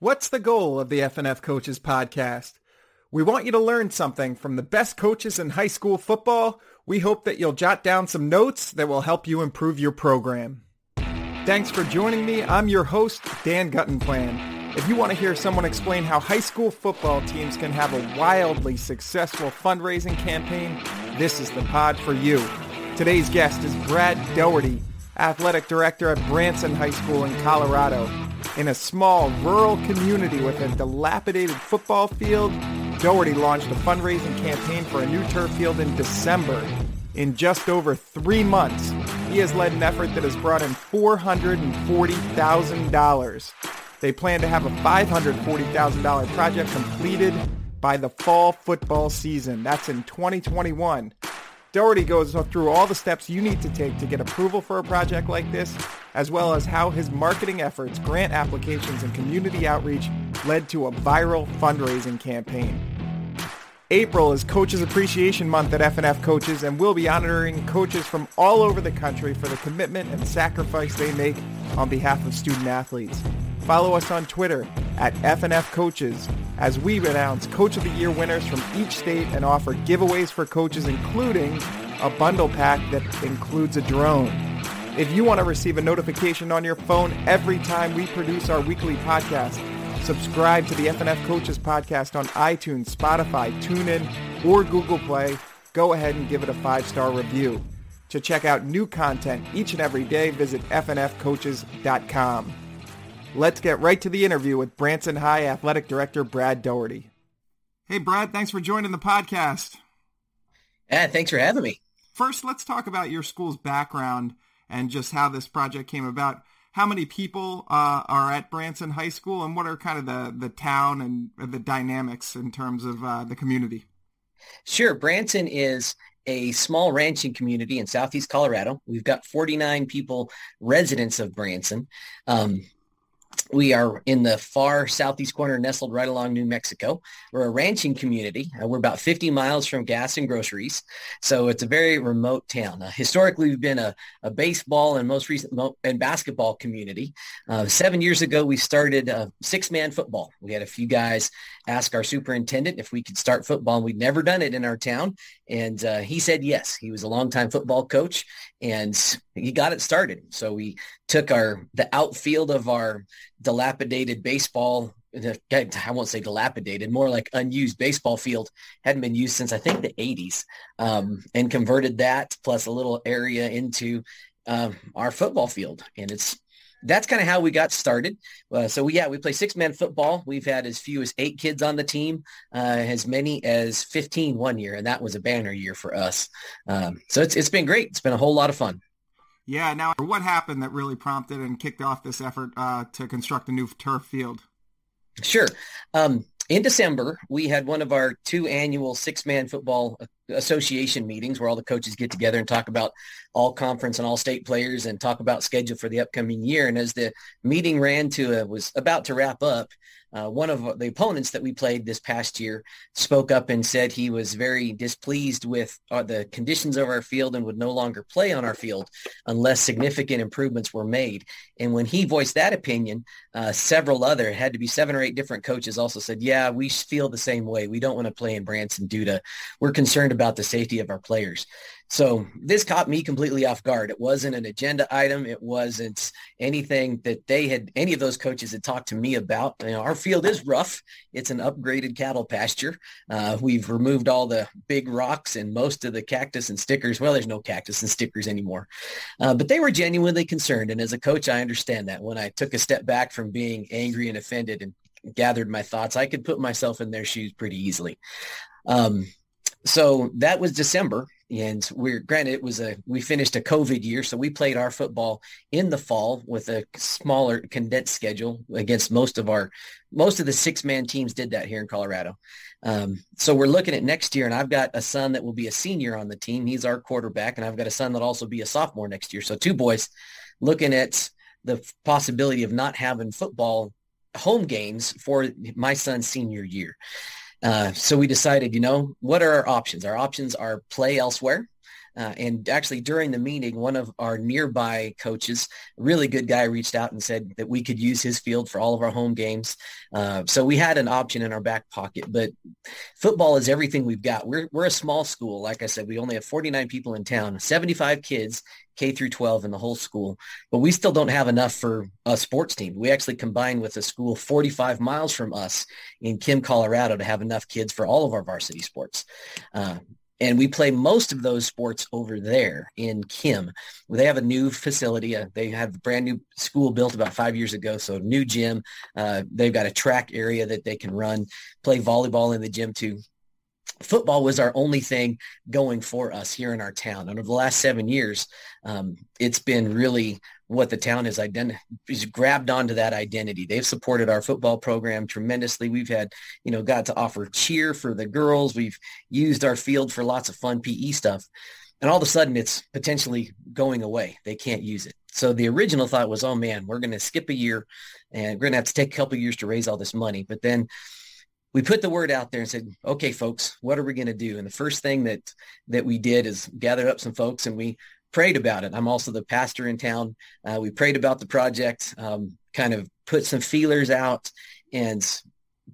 What's the goal of the FNF Coaches Podcast? We want you to learn something from the best coaches in high school football. We hope that you'll jot down some notes that will help you improve your program. Thanks for joining me. I'm your host, Dan Guttenplan. If you want to hear someone explain how high school football teams can have a wildly successful fundraising campaign, this is the pod for you. Today's guest is Brad Doherty, athletic director at Branson High School in Colorado. In a small rural community with a dilapidated football field, Doherty launched a fundraising campaign for a new turf field in December. In just over three months, he has led an effort that has brought in $440,000. They plan to have a $540,000 project completed by the fall football season. That's in 2021. Doherty goes through all the steps you need to take to get approval for a project like this, as well as how his marketing efforts, grant applications, and community outreach led to a viral fundraising campaign. April is Coaches Appreciation Month at FNF Coaches, and we'll be honoring coaches from all over the country for the commitment and sacrifice they make on behalf of student athletes. Follow us on Twitter at FNF Coaches as we announce Coach of the Year winners from each state and offer giveaways for coaches, including a bundle pack that includes a drone. If you want to receive a notification on your phone every time we produce our weekly podcast, subscribe to the FNF Coaches podcast on iTunes, Spotify, TuneIn, or Google Play. Go ahead and give it a five-star review. To check out new content each and every day, visit fnfcoaches.com. Let's get right to the interview with Branson High Athletic Director Brad Doherty. Hey, Brad, thanks for joining the podcast. Yeah, thanks for having me. First, let's talk about your school's background and just how this project came about. How many people uh, are at Branson High School, and what are kind of the, the town and the dynamics in terms of uh, the community? Sure. Branson is a small ranching community in southeast Colorado. We've got 49 people, residents of Branson. Um, we are in the far southeast corner, nestled right along New Mexico. We're a ranching community. Uh, we're about 50 miles from gas and groceries. So it's a very remote town. Uh, historically, we've been a, a, baseball and most recent mo- and basketball community. Uh, seven years ago, we started a six-man football. We had a few guys ask our superintendent if we could start football. We'd never done it in our town. And uh, he said yes. He was a longtime football coach and he got it started. So we took our the outfield of our dilapidated baseball I won't say dilapidated, more like unused baseball field hadn't been used since I think the 80s, um, and converted that plus a little area into uh, our football field. And it's that's kind of how we got started. Uh, so we, yeah, we play six man football. We've had as few as eight kids on the team, uh, as many as 15 one year. And that was a banner year for us. Um, so it's, it's been great. It's been a whole lot of fun. Yeah. Now what happened that really prompted and kicked off this effort uh, to construct a new turf field? Sure. Um, in December, we had one of our two annual six-man football association meetings where all the coaches get together and talk about all conference and all state players and talk about schedule for the upcoming year. And as the meeting ran to, uh, was about to wrap up, uh, one of the opponents that we played this past year spoke up and said he was very displeased with uh, the conditions of our field and would no longer play on our field unless significant improvements were made. And when he voiced that opinion, uh, several other, had to be seven or eight different coaches also said, yeah, we feel the same way. We don't want to play in Branson due to, we're concerned about the safety of our players. So this caught me completely off guard. It wasn't an agenda item. It wasn't anything that they had, any of those coaches had talked to me about. You know, our field is rough. It's an upgraded cattle pasture. Uh, we've removed all the big rocks and most of the cactus and stickers. Well, there's no cactus and stickers anymore. Uh, but they were genuinely concerned. And as a coach, I understand that. When I took a step back from being angry and offended and gathered my thoughts, I could put myself in their shoes pretty easily. Um, so that was December and we're granted it was a we finished a covid year so we played our football in the fall with a smaller condensed schedule against most of our most of the six man teams did that here in colorado. Um, so we're looking at next year and i've got a son that will be a senior on the team. He's our quarterback and i've got a son that'll also be a sophomore next year. So two boys looking at the possibility of not having football home games for my son's senior year uh, so we decided, you know, what are our options? Our options are play elsewhere. Uh, and actually during the meeting, one of our nearby coaches, really good guy, reached out and said that we could use his field for all of our home games. Uh, so we had an option in our back pocket, but football is everything we've got. We're, we're a small school. Like I said, we only have 49 people in town, 75 kids, K through 12 in the whole school, but we still don't have enough for a sports team. We actually combined with a school 45 miles from us in Kim, Colorado to have enough kids for all of our varsity sports. Uh, and we play most of those sports over there in Kim. They have a new facility. Uh, they have a brand new school built about five years ago. So new gym. Uh, they've got a track area that they can run, play volleyball in the gym too. Football was our only thing going for us here in our town. And over the last seven years, um, it's been really what the town has ident- is grabbed onto that identity. They've supported our football program tremendously. We've had, you know, got to offer cheer for the girls. We've used our field for lots of fun PE stuff. And all of a sudden it's potentially going away. They can't use it. So the original thought was, oh man, we're going to skip a year and we're going to have to take a couple years to raise all this money. But then we put the word out there and said, okay, folks, what are we going to do? And the first thing that, that we did is gathered up some folks and we prayed about it. I'm also the pastor in town. Uh, we prayed about the project, um, kind of put some feelers out, and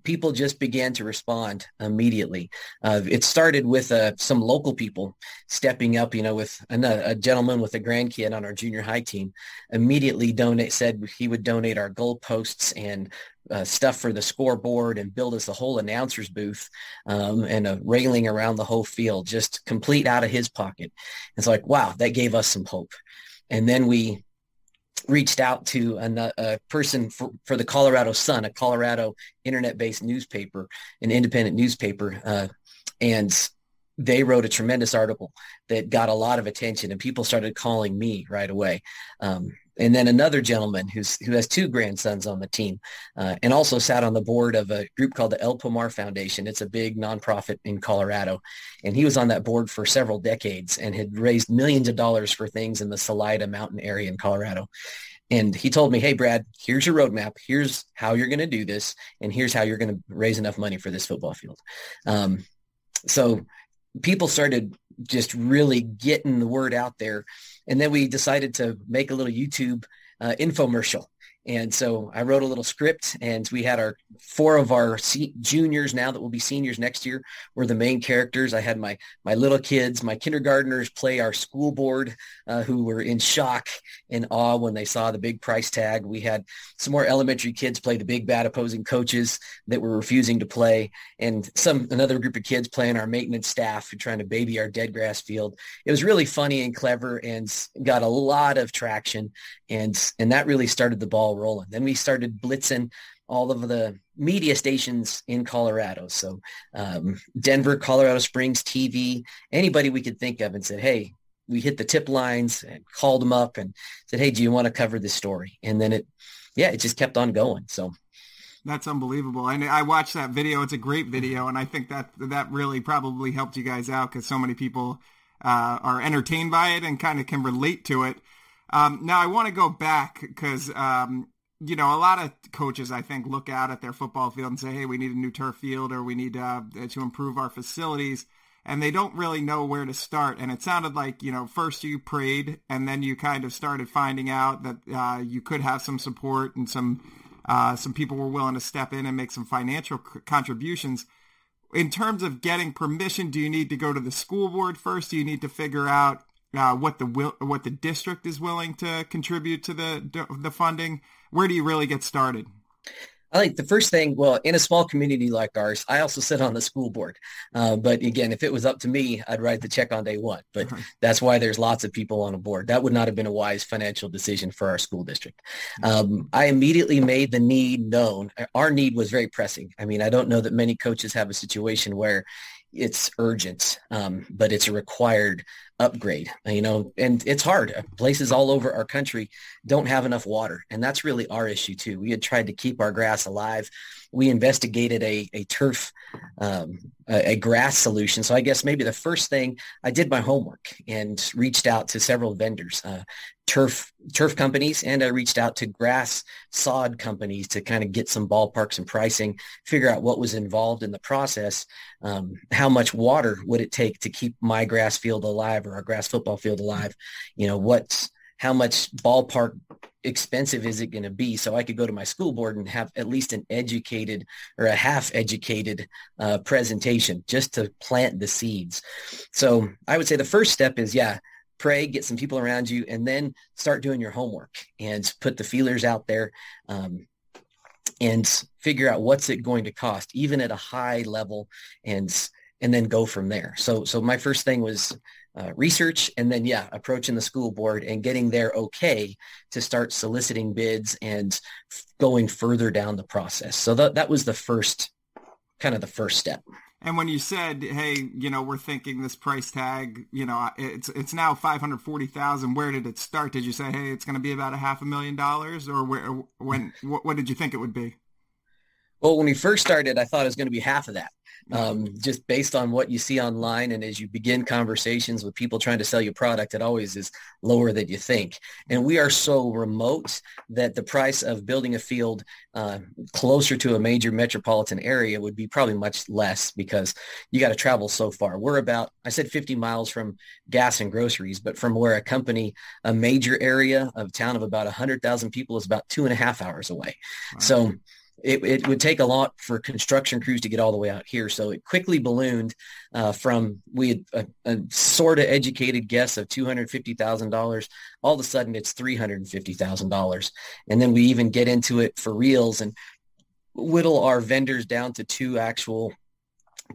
people just began to respond immediately. Uh, it started with uh, some local people stepping up, you know, with a, gentleman with a grandkid on our junior high team immediately donate, said he would donate our goalposts and uh, stuff for the scoreboard and build us a whole announcer's booth um, and a railing around the whole field, just complete out of his pocket. It's like, wow, that gave us some hope. And then we reached out to a, a person for, for, the Colorado Sun, a Colorado internet-based newspaper, an independent newspaper, uh, and they wrote a tremendous article that got a lot of attention, and people started calling me right away. Um, and then another gentleman who's who has two grandsons on the team, uh, and also sat on the board of a group called the El Pomar Foundation. It's a big nonprofit in Colorado, and he was on that board for several decades and had raised millions of dollars for things in the Salida Mountain area in Colorado. And he told me, "Hey, Brad, here's your roadmap. Here's how you're going to do this, and here's how you're going to raise enough money for this football field." Um, so people started just really getting the word out there. And then we decided to make a little YouTube uh, infomercial and so I wrote a little script and we had our four of our juniors now that will be seniors next year were the main characters. I had my, my little kids, my kindergartners play our school board uh, who were in shock and awe when they saw the big price tag. We had some more elementary kids play the big bad opposing coaches that were refusing to play and some another group of kids playing our maintenance staff who trying to baby our dead grass field. It was really funny and clever and got a lot of traction and, and that really started the ball rolling. Then we started blitzing all of the media stations in Colorado. So um, Denver, Colorado Springs TV, anybody we could think of and said, hey, we hit the tip lines and called them up and said, hey, do you want to cover this story? And then it, yeah, it just kept on going. So that's unbelievable. And I watched that video. It's a great video, and I think that that really probably helped you guys out because so many people uh, are entertained by it and kind of can relate to it. Um, now I want to go back because um, you know a lot of coaches I think look out at their football field and say, "Hey, we need a new turf field or we need uh, to improve our facilities," and they don't really know where to start. And it sounded like you know first you prayed and then you kind of started finding out that uh, you could have some support and some uh, some people were willing to step in and make some financial c- contributions. In terms of getting permission, do you need to go to the school board first? Do you need to figure out uh, what the will, what the district is willing to contribute to the the funding. Where do you really get started? I think the first thing, well, in a small community like ours, I also sit on the school board. Uh, but again, if it was up to me, I'd write the check on day one. But that's why there's lots of people on a board. That would not have been a wise financial decision for our school district. Um, I immediately made the need known. Our need was very pressing. I mean, I don't know that many coaches have a situation where it's urgent, um, but it's a required upgrade, you know, and it's hard. Places all over our country don't have enough water. And that's really our issue too. We had tried to keep our grass alive. We investigated a, a turf, um, a, a, grass solution. So I guess maybe the first thing I did my homework and reached out to several vendors, uh, turf turf companies and I reached out to grass sod companies to kind of get some ballparks and pricing, figure out what was involved in the process, um, how much water would it take to keep my grass field alive or our grass football field alive? You know, what's how much ballpark expensive is it going to be? So I could go to my school board and have at least an educated or a half educated uh, presentation just to plant the seeds. So I would say the first step is, yeah, pray, get some people around you, and then start doing your homework and put the feelers out there. Um, and figure out what's it going to cost, even at a high level, and and then go from there. So so my first thing was uh, research and then yeah approaching the school board and getting their okay to start soliciting bids and f- going further down the process. So that, that was the first kind of the first step. And when you said hey you know we're thinking this price tag you know it's it's now 540000 where did it start? Did you say hey it's going to be about a half a million dollars or where, when what, what did you think it would be well when we first started i thought it was going to be half of that um, just based on what you see online and as you begin conversations with people trying to sell you product it always is lower than you think. And we are so remote that the price of building a field uh, closer to a major metropolitan area would be probably much less because you got to travel so far. We're about i said 50 miles from gas and groceries but from where a company a major area of town of about 100000 people is about two and a half hours away. Wow. so it, it would take a lot for construction crews to get all the way out here. So it quickly ballooned uh, from we had a, a sort of educated guess of $250,000. All of a sudden it's $350,000. And then we even get into it for reals and whittle our vendors down to two actual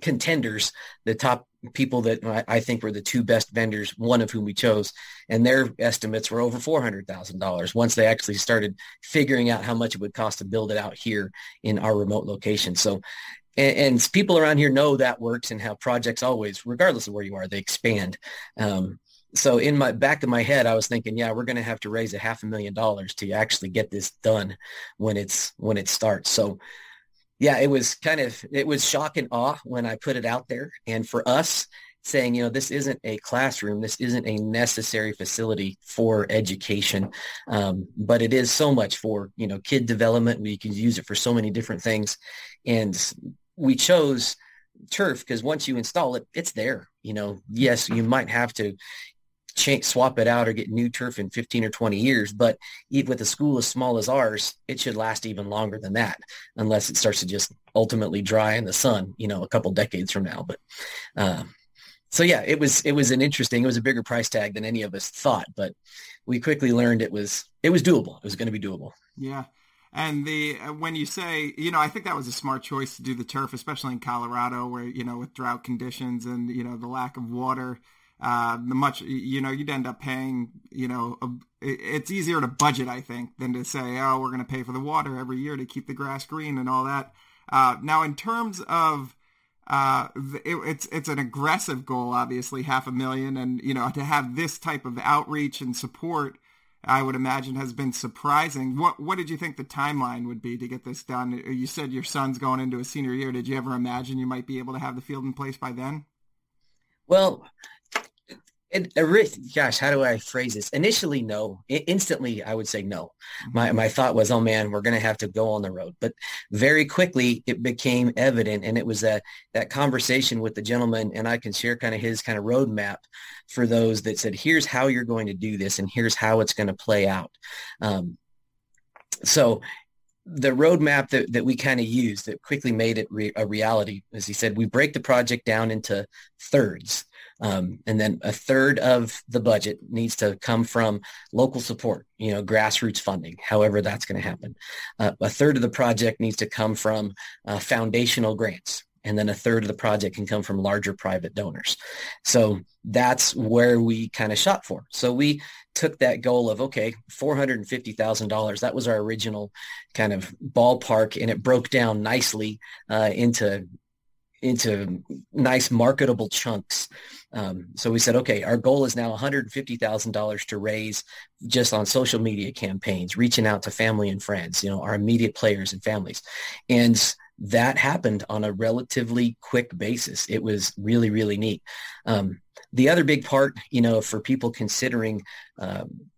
contenders, the top people that I think were the two best vendors, one of whom we chose, and their estimates were over $400,000 once they actually started figuring out how much it would cost to build it out here in our remote location. So, and, and people around here know that works and how projects always, regardless of where you are, they expand. Um, so in my back of my head, I was thinking, yeah, we're going to have to raise a half a million dollars to actually get this done when it's, when it starts. So yeah, it was kind of, it was shock and awe when I put it out there. And for us saying, you know, this isn't a classroom, this isn't a necessary facility for education, um, but it is so much for, you know, kid development. We can use it for so many different things. And we chose turf because once you install it, it's there. You know, yes, you might have to change, swap it out or get new turf in 15 or 20 years. But even with a school as small as ours, it should last even longer than that, unless it starts to just ultimately dry in the sun, you know, a couple decades from now. But uh, so yeah, it was it was an interesting. It was a bigger price tag than any of us thought, but we quickly learned it was it was doable. It was going to be doable. Yeah. And the when you say, you know, I think that was a smart choice to do the turf, especially in Colorado, where you know with drought conditions and you know the lack of water uh, the much you know you'd end up paying you know a, it's easier to budget I think than to say oh we're going to pay for the water every year to keep the grass green and all that. Uh, now in terms of uh, it, it's it's an aggressive goal obviously half a million and you know to have this type of outreach and support I would imagine has been surprising. What what did you think the timeline would be to get this done? You said your son's going into a senior year. Did you ever imagine you might be able to have the field in place by then? Well, it, gosh, how do I phrase this? Initially, no. I, instantly, I would say no. My mm-hmm. my thought was, oh man, we're going to have to go on the road. But very quickly, it became evident, and it was that that conversation with the gentleman, and I can share kind of his kind of roadmap for those that said, here's how you're going to do this, and here's how it's going to play out. Um, so the roadmap that, that we kind of used that quickly made it re- a reality, as he said, we break the project down into thirds. Um, and then a third of the budget needs to come from local support, you know, grassroots funding, however that's going to happen. Uh, a third of the project needs to come from uh, foundational grants. And then a third of the project can come from larger private donors. So that's where we kind of shot for. So we took that goal of, okay, $450,000. That was our original kind of ballpark. And it broke down nicely uh, into into nice marketable chunks. Um, so we said, okay, our goal is now $150,000 to raise just on social media campaigns, reaching out to family and friends, you know, our immediate players and families. And that happened on a relatively quick basis. It was really, really neat. Um, the other big part, you know, for people considering um,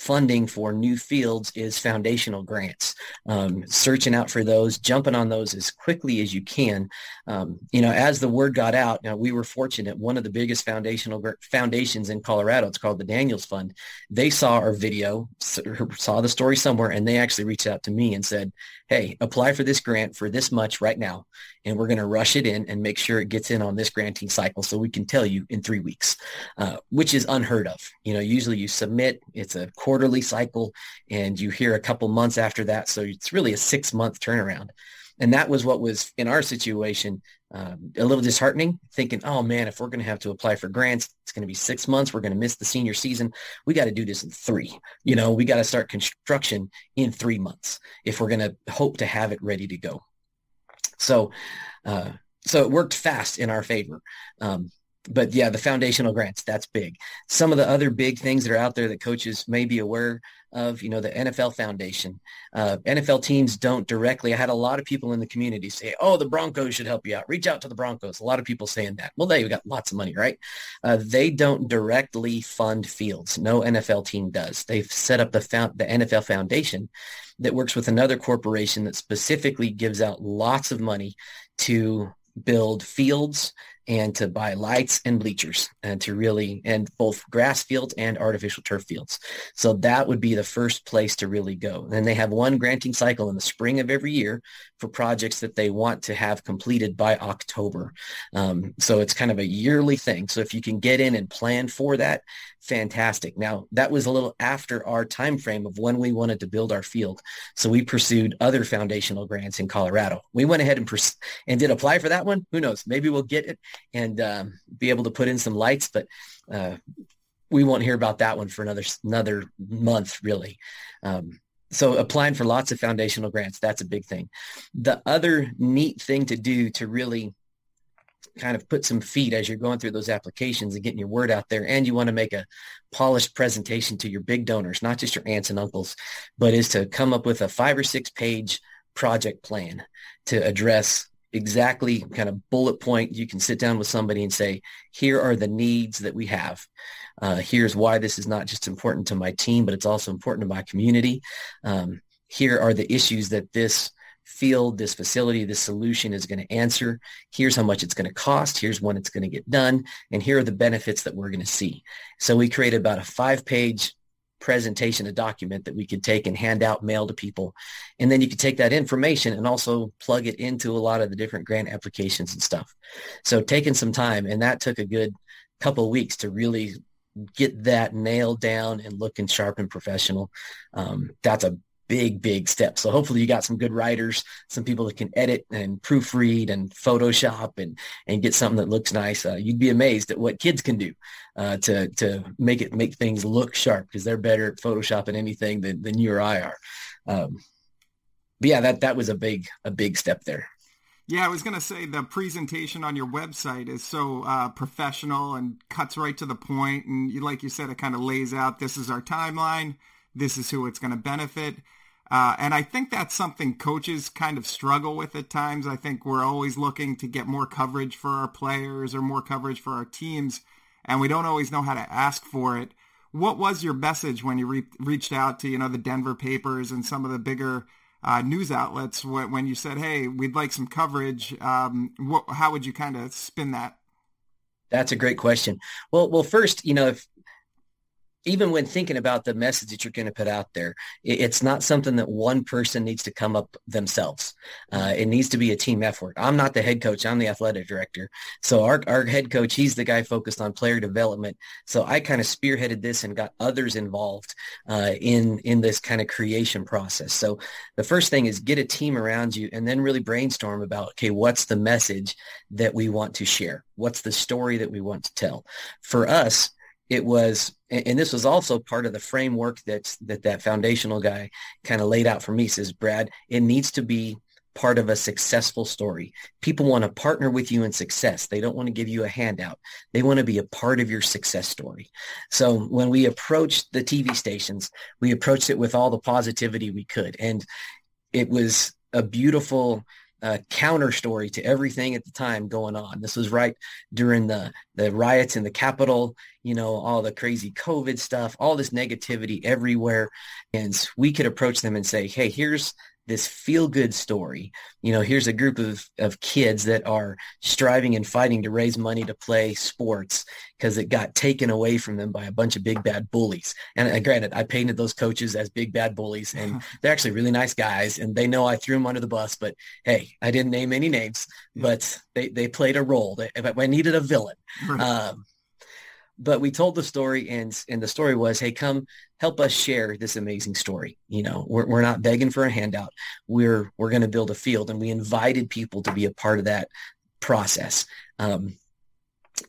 funding for new fields is foundational grants. Um, searching out for those, jumping on those as quickly as you can. Um, you know, as the word got out, now we were fortunate. One of the biggest foundational foundations in Colorado, it's called the Daniels Fund. They saw our video, saw the story somewhere, and they actually reached out to me and said, "Hey, apply for this grant for this much right now, and we're going to rush it in and make sure it gets in on this granting cycle, so we can tell you in three weeks," uh, which is unheard of. You know, usually you submit, it's a quarterly cycle and you hear a couple months after that. So it's really a six month turnaround. And that was what was in our situation um, a little disheartening, thinking, oh man, if we're going to have to apply for grants, it's going to be six months. We're going to miss the senior season. We got to do this in three. You know, we got to start construction in three months if we're going to hope to have it ready to go. So, uh, so it worked fast in our favor. Um, but yeah, the foundational grants, that's big. Some of the other big things that are out there that coaches may be aware of, you know, the NFL Foundation. Uh, NFL teams don't directly. I had a lot of people in the community say, oh, the Broncos should help you out. Reach out to the Broncos. A lot of people saying that. Well, they've got lots of money, right? Uh, they don't directly fund fields. No NFL team does. They've set up the, found, the NFL Foundation that works with another corporation that specifically gives out lots of money to build fields and to buy lights and bleachers and to really and both grass fields and artificial turf fields so that would be the first place to really go and they have one granting cycle in the spring of every year for projects that they want to have completed by october um, so it's kind of a yearly thing so if you can get in and plan for that fantastic. Now that was a little after our time frame of when we wanted to build our field. So we pursued other foundational grants in Colorado. We went ahead and pers- and did apply for that one. Who knows? Maybe we'll get it and um, be able to put in some lights, but uh, we won't hear about that one for another another month, really. Um, so applying for lots of foundational grants, that's a big thing. The other neat thing to do to really kind of put some feet as you're going through those applications and getting your word out there. And you want to make a polished presentation to your big donors, not just your aunts and uncles, but is to come up with a five or six page project plan to address exactly kind of bullet point. You can sit down with somebody and say, here are the needs that we have. Uh, here's why this is not just important to my team, but it's also important to my community. Um, here are the issues that this field, this facility, this solution is going to answer. Here's how much it's going to cost. Here's when it's going to get done. And here are the benefits that we're going to see. So we created about a five page presentation, a document that we could take and hand out, mail to people. And then you could take that information and also plug it into a lot of the different grant applications and stuff. So taking some time and that took a good couple weeks to really get that nailed down and looking sharp and professional. Um, that's a big, big step. So hopefully you got some good writers, some people that can edit and proofread and Photoshop and, and get something that looks nice. Uh, you'd be amazed at what kids can do uh, to, to make it, make things look sharp because they're better at Photoshop and anything than, than you or I are. Um, but yeah, that, that was a big, a big step there. Yeah, I was going to say the presentation on your website is so uh, professional and cuts right to the point. And you, like you said, it kind of lays out, this is our timeline. This is who it's going to benefit. Uh, and I think that's something coaches kind of struggle with at times. I think we're always looking to get more coverage for our players or more coverage for our teams, and we don't always know how to ask for it. What was your message when you re- reached out to, you know, the Denver papers and some of the bigger uh, news outlets when you said, hey, we'd like some coverage? Um, what, how would you kind of spin that? That's a great question. Well, well, first, you know, if even when thinking about the message that you're going to put out there, it's not something that one person needs to come up themselves. Uh, it needs to be a team effort. I'm not the head coach. I'm the athletic director. So our, our head coach, he's the guy focused on player development. So I kind of spearheaded this and got others involved uh, in, in this kind of creation process. So the first thing is get a team around you and then really brainstorm about, okay, what's the message that we want to share? What's the story that we want to tell? For us, it was and this was also part of the framework that's that that foundational guy kind of laid out for me. Says brad it needs to be part of a successful story. People want to partner with you in success. They don't want to give you a handout. They want to be a part of your success story. So when we approached the tv stations we approached it with all the positivity we could. And it was a beautiful a counter story to everything at the time going on. This was right during the the riots in the Capitol, you know, all the crazy COVID stuff, all this negativity everywhere. And we could approach them and say, hey, here's this feel good story. You know, here's a group of, of kids that are striving and fighting to raise money to play sports because it got taken away from them by a bunch of big bad bullies. And uh, granted, I painted those coaches as big bad bullies and they're actually really nice guys and they know I threw them under the bus, but hey, I didn't name any names, but they, they played a role. They, I needed a villain. Um, but we told the story and and the story was hey come help us share this amazing story. You know we're, we're not begging for a handout. We're we're going to build a field and we invited people to be a part of that process. Um,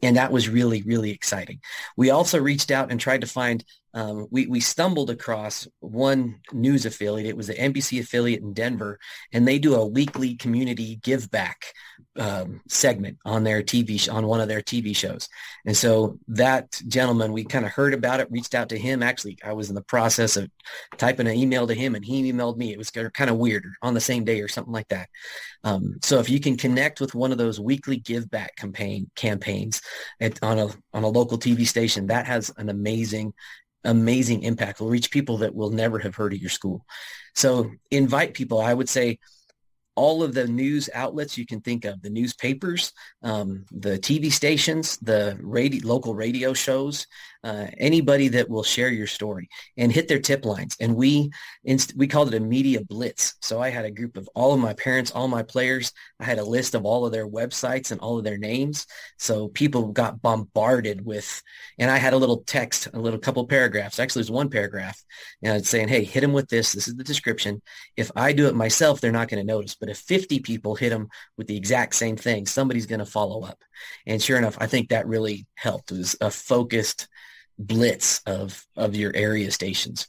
and that was really really exciting. We also reached out and tried to find um, we, we stumbled across one news affiliate. It was an NBC affiliate in Denver, and they do a weekly community give back um, segment on their TV sh- on one of their TV shows. And so that gentleman, we kind of heard about it, reached out to him. Actually, I was in the process of typing an email to him, and he emailed me. It was kind of weird on the same day or something like that. Um, so if you can connect with one of those weekly give back campaign campaigns at, on a on a local TV station, that has an amazing amazing impact will reach people that will never have heard of your school. So invite people. I would say all of the news outlets you can think of, the newspapers, um, the TV stations, the radio, local radio shows, uh, anybody that will share your story and hit their tip lines. And we inst- we called it a media blitz. So I had a group of all of my parents, all my players. I had a list of all of their websites and all of their names. So people got bombarded with, and I had a little text, a little couple paragraphs. Actually, there's one paragraph, and it's saying, "Hey, hit them with this. This is the description. If I do it myself, they're not going to notice. But if 50 people hit them with the exact same thing, somebody's going to follow up." And sure enough, I think that really helped. It was a focused blitz of of your area stations.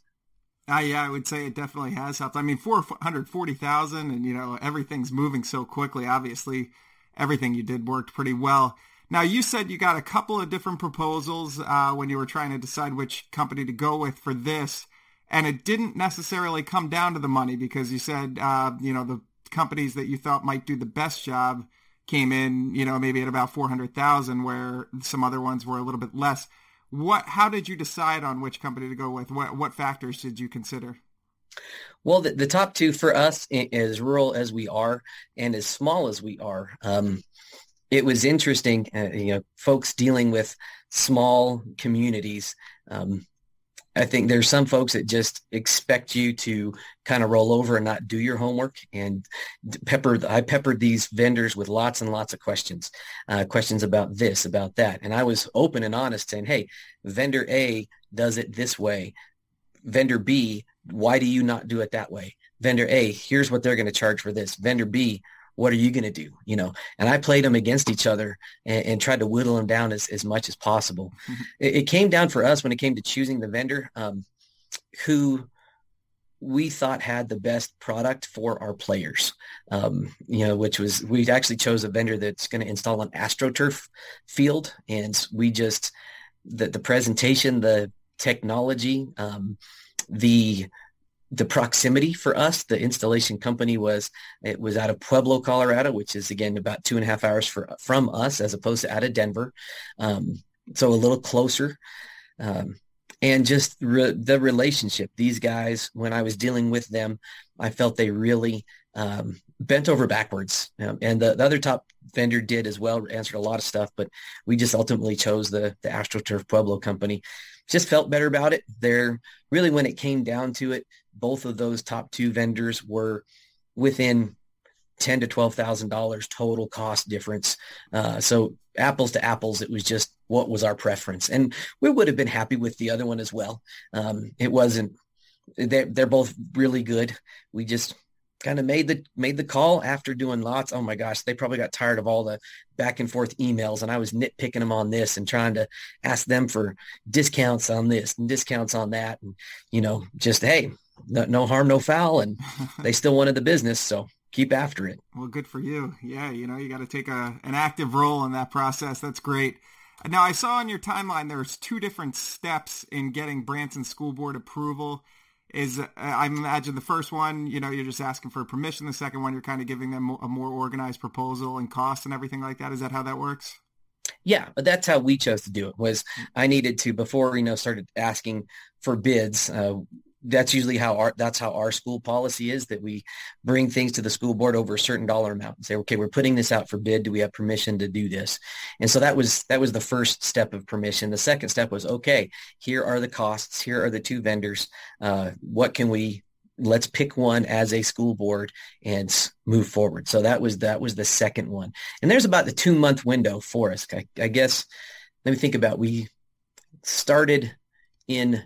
Uh, yeah, I would say it definitely has helped. I mean, 440,000 and, you know, everything's moving so quickly. Obviously, everything you did worked pretty well. Now, you said you got a couple of different proposals uh, when you were trying to decide which company to go with for this. And it didn't necessarily come down to the money because you said, uh, you know, the companies that you thought might do the best job came in, you know, maybe at about 400,000 where some other ones were a little bit less. What? How did you decide on which company to go with? What what factors did you consider? Well, the, the top two for us, as rural as we are and as small as we are, um, it was interesting. Uh, you know, folks dealing with small communities. Um, I think there's some folks that just expect you to kind of roll over and not do your homework. And pepper, I peppered these vendors with lots and lots of questions, uh, questions about this, about that. And I was open and honest saying, hey, vendor A does it this way. Vendor B, why do you not do it that way? Vendor A, here's what they're going to charge for this. Vendor B, what are you going to do? You know, and I played them against each other and, and tried to whittle them down as, as much as possible. Mm-hmm. It, it, came down for us when it came to choosing the vendor um, who we thought had the best product for our players. Um, you know, which was we actually chose a vendor that's going to install an AstroTurf field, and we just the the presentation, the technology, um, the the proximity for us, the installation company was it was out of Pueblo, Colorado, which is again about two and a half hours for, from us as opposed to out of Denver, um, so a little closer. Um, and just re- the relationship, these guys, when I was dealing with them, I felt they really um, bent over backwards. Um, and the, the, other top vendor did as well, answered a lot of stuff, but we just ultimately chose the the AstroTurf Pueblo company. Just felt better about it. There really, when it came down to it, both of those top two vendors were within ten to twelve thousand dollars total cost difference. Uh, so apples to apples, it was just what was our preference, and we would have been happy with the other one as well. Um, it wasn't. They're, they're both really good. We just kind of made the made the call after doing lots. Oh my gosh, they probably got tired of all the back and forth emails, and I was nitpicking them on this and trying to ask them for discounts on this and discounts on that, and you know, just hey, no, no harm, no foul, and they still wanted the business, so keep after it. Well, good for you. Yeah, you know, you got to take a an active role in that process. That's great. Now, I saw on your timeline there's two different steps in getting Branson School Board approval is uh, I imagine the first one, you know, you're just asking for permission. The second one, you're kind of giving them a more organized proposal and cost and everything like that. Is that how that works? Yeah, but that's how we chose to do it. Was I needed to before you know started asking for bids. Uh, that's usually how our that's how our school policy is that we bring things to the school board over a certain dollar amount and say okay we're putting this out for bid. Do we have permission to do this? And so that was that was the first step of permission. The second step was okay here are the costs. Here are the two vendors. Uh, what can we let's pick one as a school board and move forward. So that was that was the second one. And there's about the two month window for us. I, I guess let me think about we started in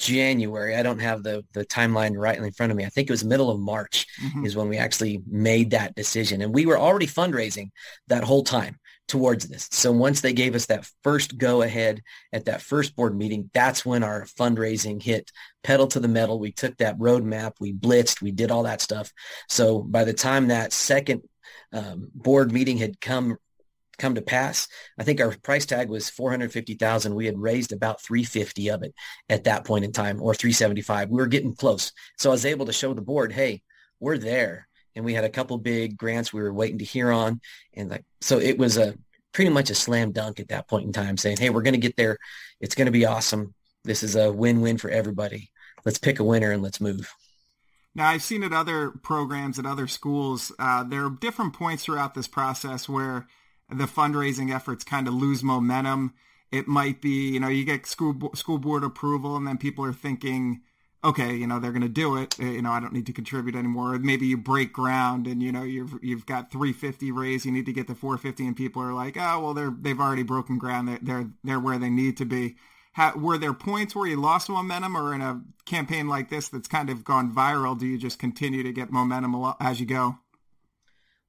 January. I don't have the the timeline right in front of me. I think it was middle of March mm-hmm. is when we actually made that decision. And we were already fundraising that whole time towards this. So once they gave us that first go ahead at that first board meeting, that's when our fundraising hit pedal to the metal. We took that roadmap, we blitzed, we did all that stuff. So by the time that second um, board meeting had come come to pass. I think our price tag was 450,000. We had raised about 350 of it at that point in time or 375. We were getting close. So I was able to show the board, hey, we're there. And we had a couple big grants we were waiting to hear on. And like, so it was a pretty much a slam dunk at that point in time saying, hey, we're going to get there. It's going to be awesome. This is a win-win for everybody. Let's pick a winner and let's move. Now, I've seen at other programs at other schools, uh, there are different points throughout this process where the fundraising efforts kind of lose momentum. It might be, you know, you get school school board approval, and then people are thinking, okay, you know, they're going to do it. Uh, you know, I don't need to contribute anymore. Maybe you break ground, and you know, you've you've got 350 raised, you need to get to 450, and people are like, oh, well, they're they've already broken ground. They're they're, they're where they need to be. How, were there points where you lost momentum, or in a campaign like this that's kind of gone viral, do you just continue to get momentum as you go?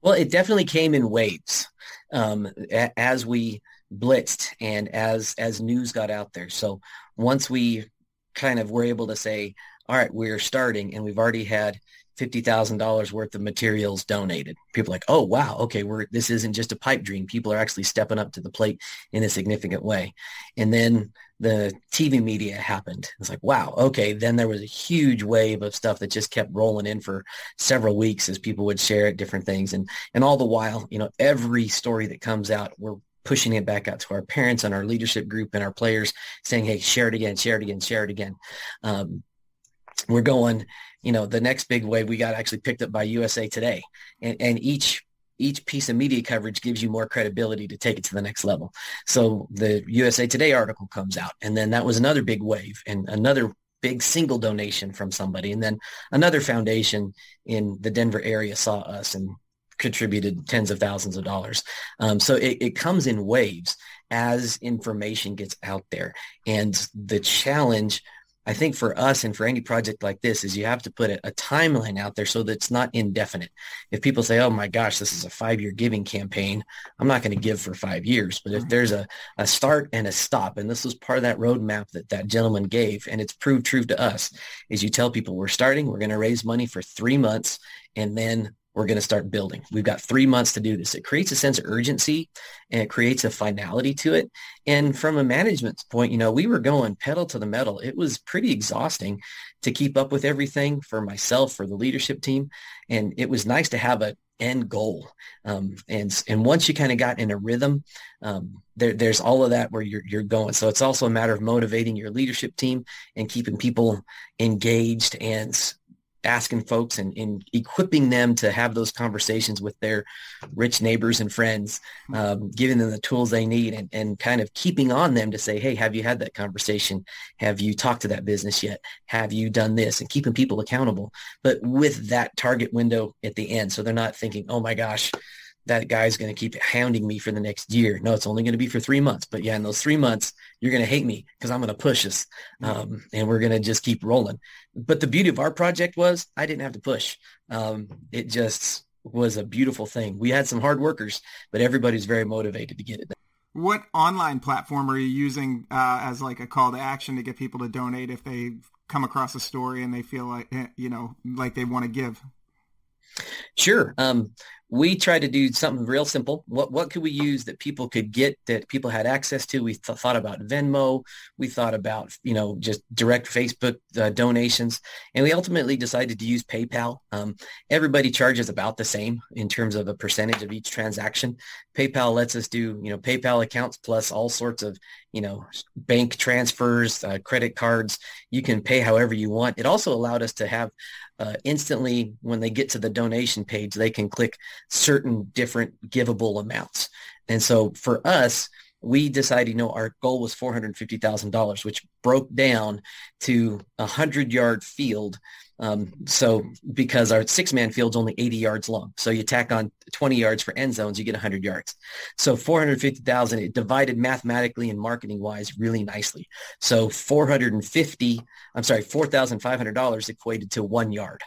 Well, it definitely came in waves um, a- as we blitzed and as as news got out there. So once we kind of were able to say, all right, we're starting, and we've already had fifty thousand dollars worth of materials donated. People like, oh wow, okay, we're this isn't just a pipe dream. People are actually stepping up to the plate in a significant way. And then the TV media happened. It's like, wow, okay. Then there was a huge wave of stuff that just kept rolling in for several weeks as people would share it, different things. And and all the while, you know, every story that comes out, we're pushing it back out to our parents and our leadership group and our players saying, hey, share it again, share it again, share it again. Um, we're going, you know, the next big wave we got actually picked up by USA Today. And, and each each piece of media coverage gives you more credibility to take it to the next level. So the USA Today article comes out, and then that was another big wave and another big single donation from somebody. And then another foundation in the Denver area saw us and contributed tens of thousands of dollars. Um, so it, it comes in waves as information gets out there. And the challenge I think for us and for any project like this is you have to put a, a, timeline out there so that it's not indefinite. If people say, oh my gosh, this is a five-year giving campaign, I'm not going to give for five years. But if mm-hmm. there's a, a start and a stop, and this was part of that roadmap that that gentleman gave, and it's proved true to us, is you tell people we're starting, we're going to raise money for three months, and then we're going to start building. We've got three months to do this. It creates a sense of urgency and it creates a finality to it. And from a management point, you know, we were going pedal to the metal. It was pretty exhausting to keep up with everything for myself, for the leadership team. And it was nice to have a end goal. Um, and, and once you kind of got in a rhythm, um, there, there's all of that where you're, you're going. So it's also a matter of motivating your leadership team and keeping people engaged and asking folks and, and, equipping them to have those conversations with their rich neighbors and friends, hmm. um, giving them the tools they need and, and kind of keeping on them to say, hey, have you had that conversation? Have you talked to that business yet? Have you done this? And keeping people accountable, but with that target window at the end. So they're not thinking, oh my gosh, that guy's going to keep hounding me for the next year. No, it's only going to be for three months. But yeah, in those three months, you're going to hate me because I'm going to push us, um, and we're going to just keep rolling. But the beauty of our project was I didn't have to push. Um, it just was a beautiful thing. We had some hard workers, but everybody's very motivated to get it done. What online platform are you using uh, as like a call to action to get people to donate if they come across a story and they feel like eh, you know like they want to give? Sure. Um, we tried to do something real simple. What what could we use that people could get that people had access to? We th- thought about Venmo. We thought about you know just direct Facebook uh, donations, and we ultimately decided to use PayPal. Um, everybody charges about the same in terms of a percentage of each transaction. PayPal lets us do you know PayPal accounts plus all sorts of you know bank transfers, uh, credit cards. You can pay however you want. It also allowed us to have uh, instantly when they get to the donation page, they can click certain different givable amounts. And so for us, we decided, you know, our goal was $450,000, which broke down to a hundred yard field. Um, so because our six man field's only 80 yards long. So you tack on 20 yards for end zones, you get 100 yards. So 450,000, it divided mathematically and marketing wise really nicely. So 450, I'm sorry, $4,500 equated to one yard.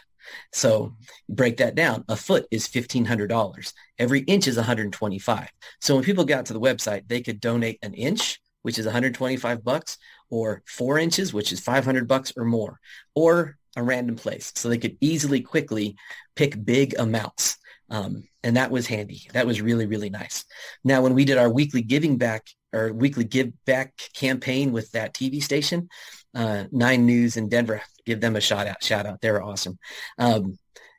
So break that down. A foot is $1,500. Every inch is 125. So when people got to the website, they could donate an inch, which is 125 bucks, or four inches, which is 500 bucks or more, or a random place. So they could easily, quickly pick big amounts. Um, and that was handy. That was really, really nice. Now, when we did our weekly giving back or weekly give back campaign with that TV station, uh, Nine News in Denver, give them a shout out. Shout out. They're awesome. Um,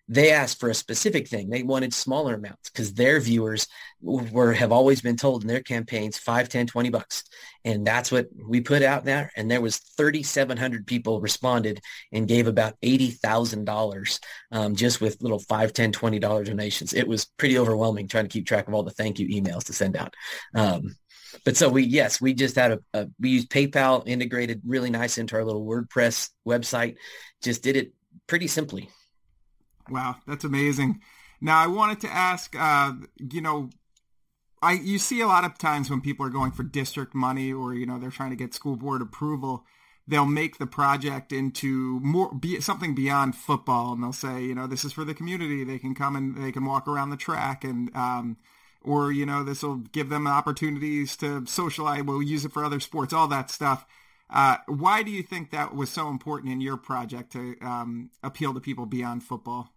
they asked for a specific thing. They wanted smaller amounts because their viewers were have always been told in their campaigns 5, 10, 20 bucks. And that's what we put out there. And there was 3,700 people responded and gave about $80,000 um, just with little 5, 10, 20 dollar donations. It was pretty overwhelming trying to keep track of all the thank you emails to send out. Um, but so we yes we just had a, a, we used paypal integrated really nice into our little wordpress website just did it pretty simply. Wow that's amazing. Now i wanted to ask uh, you know i you see a lot of times when people are going for district money or you know they're trying to get school board approval they'll make the project into more be something beyond football and they'll say you know this is for the community. They can come and they can walk around the track and um, or you know this will give them opportunities to socialize we'll use it for other sports all that stuff uh, why do you think that was so important in your project to um, appeal to people beyond football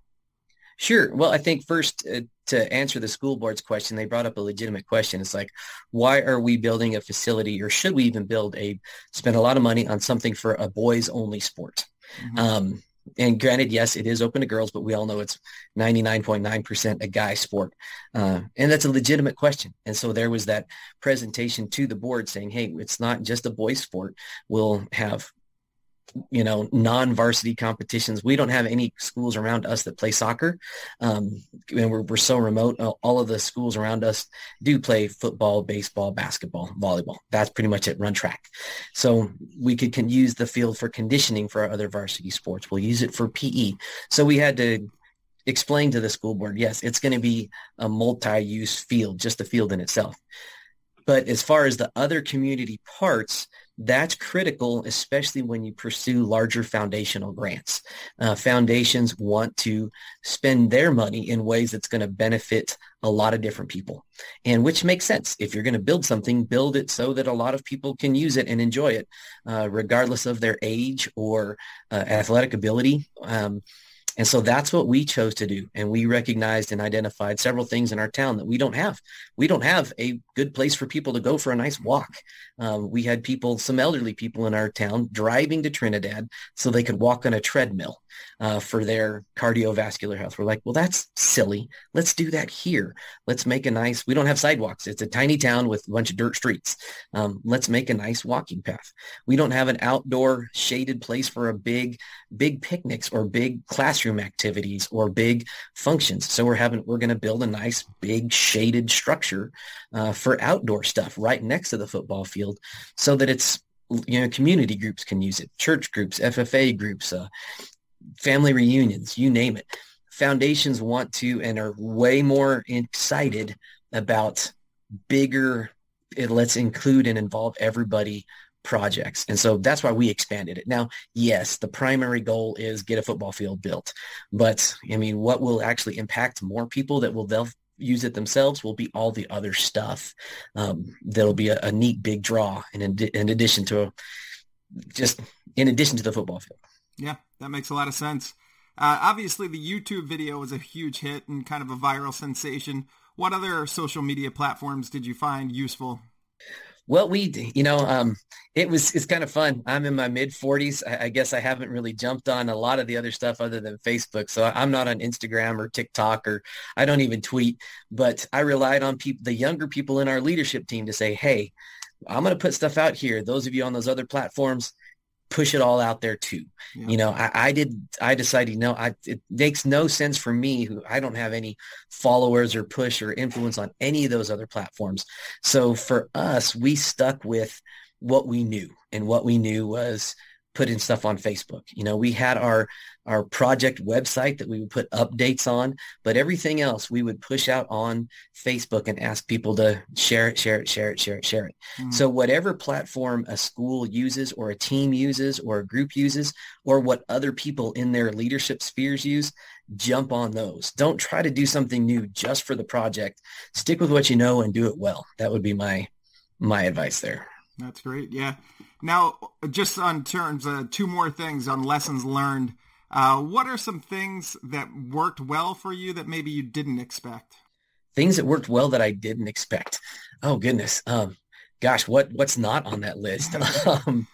Sure. Well, I think first uh, to answer the school board's question, they brought up a legitimate question. It's like, why are we building a facility or should we even build a, spend a lot of money on something for a boys only sport? Mm-hmm. Um, and granted, yes, it is open to girls, but we all know it's 99.9% a guy sport. Uh, and that's a legitimate question. And so there was that presentation to the board saying, hey, it's not just a boys sport. We'll have you know, non-varsity competitions. We don't have any schools around us that play soccer. Um, and we're, we're so remote. All of the schools around us do play football, baseball, basketball, volleyball. That's pretty much it. Run track. So we could can use the field for conditioning for our other varsity sports. We'll use it for PE. So we had to explain to the school board, yes, it's going to be a multi-use field, just a field in itself. But as far as the other community parts, that's critical, especially when you pursue larger foundational grants. Uh, foundations want to spend their money in ways that's going to benefit a lot of different people, and which makes sense. If you're going to build something, build it so that a lot of people can use it and enjoy it, uh, regardless of their age or uh, athletic ability. Um, and so that's what we chose to do. And we recognized and identified several things in our town that we don't have. We don't have a good place for people to go for a nice walk. Um, we had people, some elderly people in our town driving to Trinidad so they could walk on a treadmill uh, for their cardiovascular health. We're like, well, that's silly. Let's do that here. Let's make a nice, we don't have sidewalks. It's a tiny town with a bunch of dirt streets. Um, let's make a nice walking path. We don't have an outdoor shaded place for a big, big picnics or big classroom activities or big functions. So we're having, we're going to build a nice big shaded structure uh, for outdoor stuff right next to the football field so that it's you know community groups can use it church groups ffa groups uh, family reunions, you name it. Foundations want to and are way more excited about bigger, it, let's include and involve everybody projects. And so that's why we expanded it. Now, yes, the primary goal is get a football field built. But I mean, what will actually impact more people that will they'll use it themselves will be all the other stuff. Um, that'll be a, a, neat big draw in, in addition to just in addition to the football field. Yeah, that makes a lot of sense. Uh, obviously, the YouTube video was a huge hit and kind of a viral sensation. What other social media platforms did you find useful? Well, we, you know, um, it was, it's kind of fun. I'm in my mid forties. I, I, guess I haven't really jumped on a lot of the other stuff other than Facebook. So I'm not on Instagram or TikTok or I don't even tweet, but I relied on people, the younger people in our leadership team to say, Hey, I'm going to put stuff out here. Those of you on those other platforms, push it all out there too. Yeah. You know, I, I, did, I decided, no, I, it makes no sense for me who I don't have any followers or push or influence on any of those other platforms. So for us, we stuck with what we knew and what we knew was putting stuff on Facebook. You know, we had our our project website that we would put updates on, but everything else we would push out on Facebook and ask people to share it, share it, share it, share it, share it. Mm-hmm. So whatever platform a school uses or a team uses or a group uses or what other people in their leadership spheres use, jump on those. Don't try to do something new just for the project. Stick with what you know and do it well. That would be my my advice there. That's great. Yeah. Now, just on terms, uh, two more things on lessons learned. Uh, what are some things that worked well for you that maybe you didn't expect? Things that worked well that I didn't expect. Oh goodness. Um, gosh, what what's not on that list? um,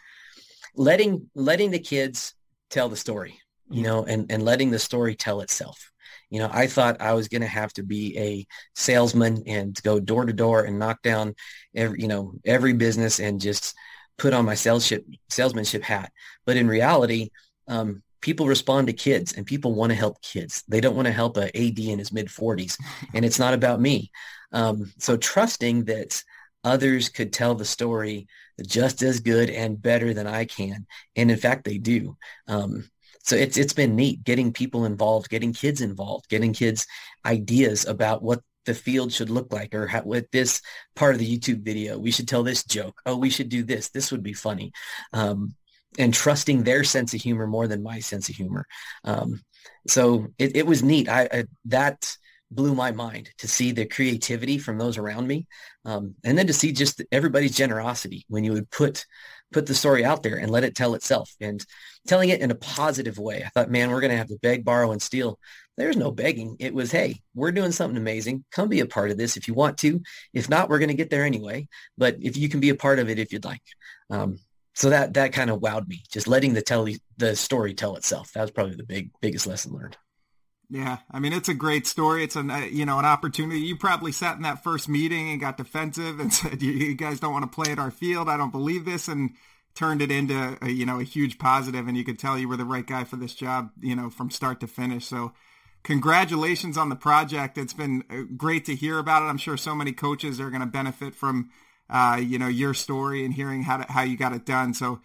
letting letting the kids tell the story, you know, and and letting the story tell itself. You know, I thought I was going to have to be a salesman and go door to door and knock down every, you know, every business and just put on my salesship, salesmanship hat. But in reality, um, people respond to kids and people want to help kids. They don't want to help a AD in his mid 40s. And it's not about me. Um, so trusting that others could tell the story just as good and better than I can. And in fact, they do. Um, so it's it's been neat getting people involved, getting kids involved, getting kids ideas about what the field should look like or how, with this part of the YouTube video, we should tell this joke. Oh, we should do this. This would be funny. Um, and trusting their sense of humor more than my sense of humor. Um, so it, it, was neat. I, I, that blew my mind to see the creativity from those around me, um, and then to see just everybody's generosity when you would put put the story out there and let it tell itself and telling it in a positive way. I thought, man, we're going to have to beg, borrow, and steal. There's no begging. It was, hey, we're doing something amazing. Come be a part of this if you want to. If not, we're going to get there anyway. But if you can be a part of it, if you'd like. Um, so that that kind of wowed me. Just letting the tell the story tell itself. That was probably the big biggest lesson learned. Yeah, I mean it's a great story. It's an uh, you know an opportunity. You probably sat in that first meeting and got defensive and said, "You guys don't want to play at our field. I don't believe this," and turned it into a, you know a huge positive. And you could tell you were the right guy for this job. You know from start to finish. So congratulations on the project. It's been uh, great to hear about it. I'm sure so many coaches are going to benefit from uh, you know your story and hearing how to, how you got it done. So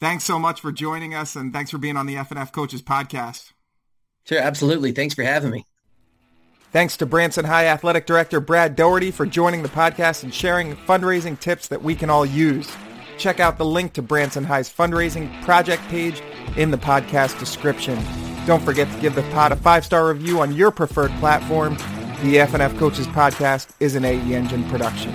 thanks so much for joining us and thanks for being on the FNF Coaches Podcast. Sure, absolutely. Thanks for having me. Thanks to Branson High Athletic Director Brad Doherty for joining the podcast and sharing fundraising tips that we can all use. Check out the link to Branson High's fundraising project page in the podcast description. Don't forget to give the pod a five-star review on your preferred platform. The FNF Coaches Podcast is an AE Engine production.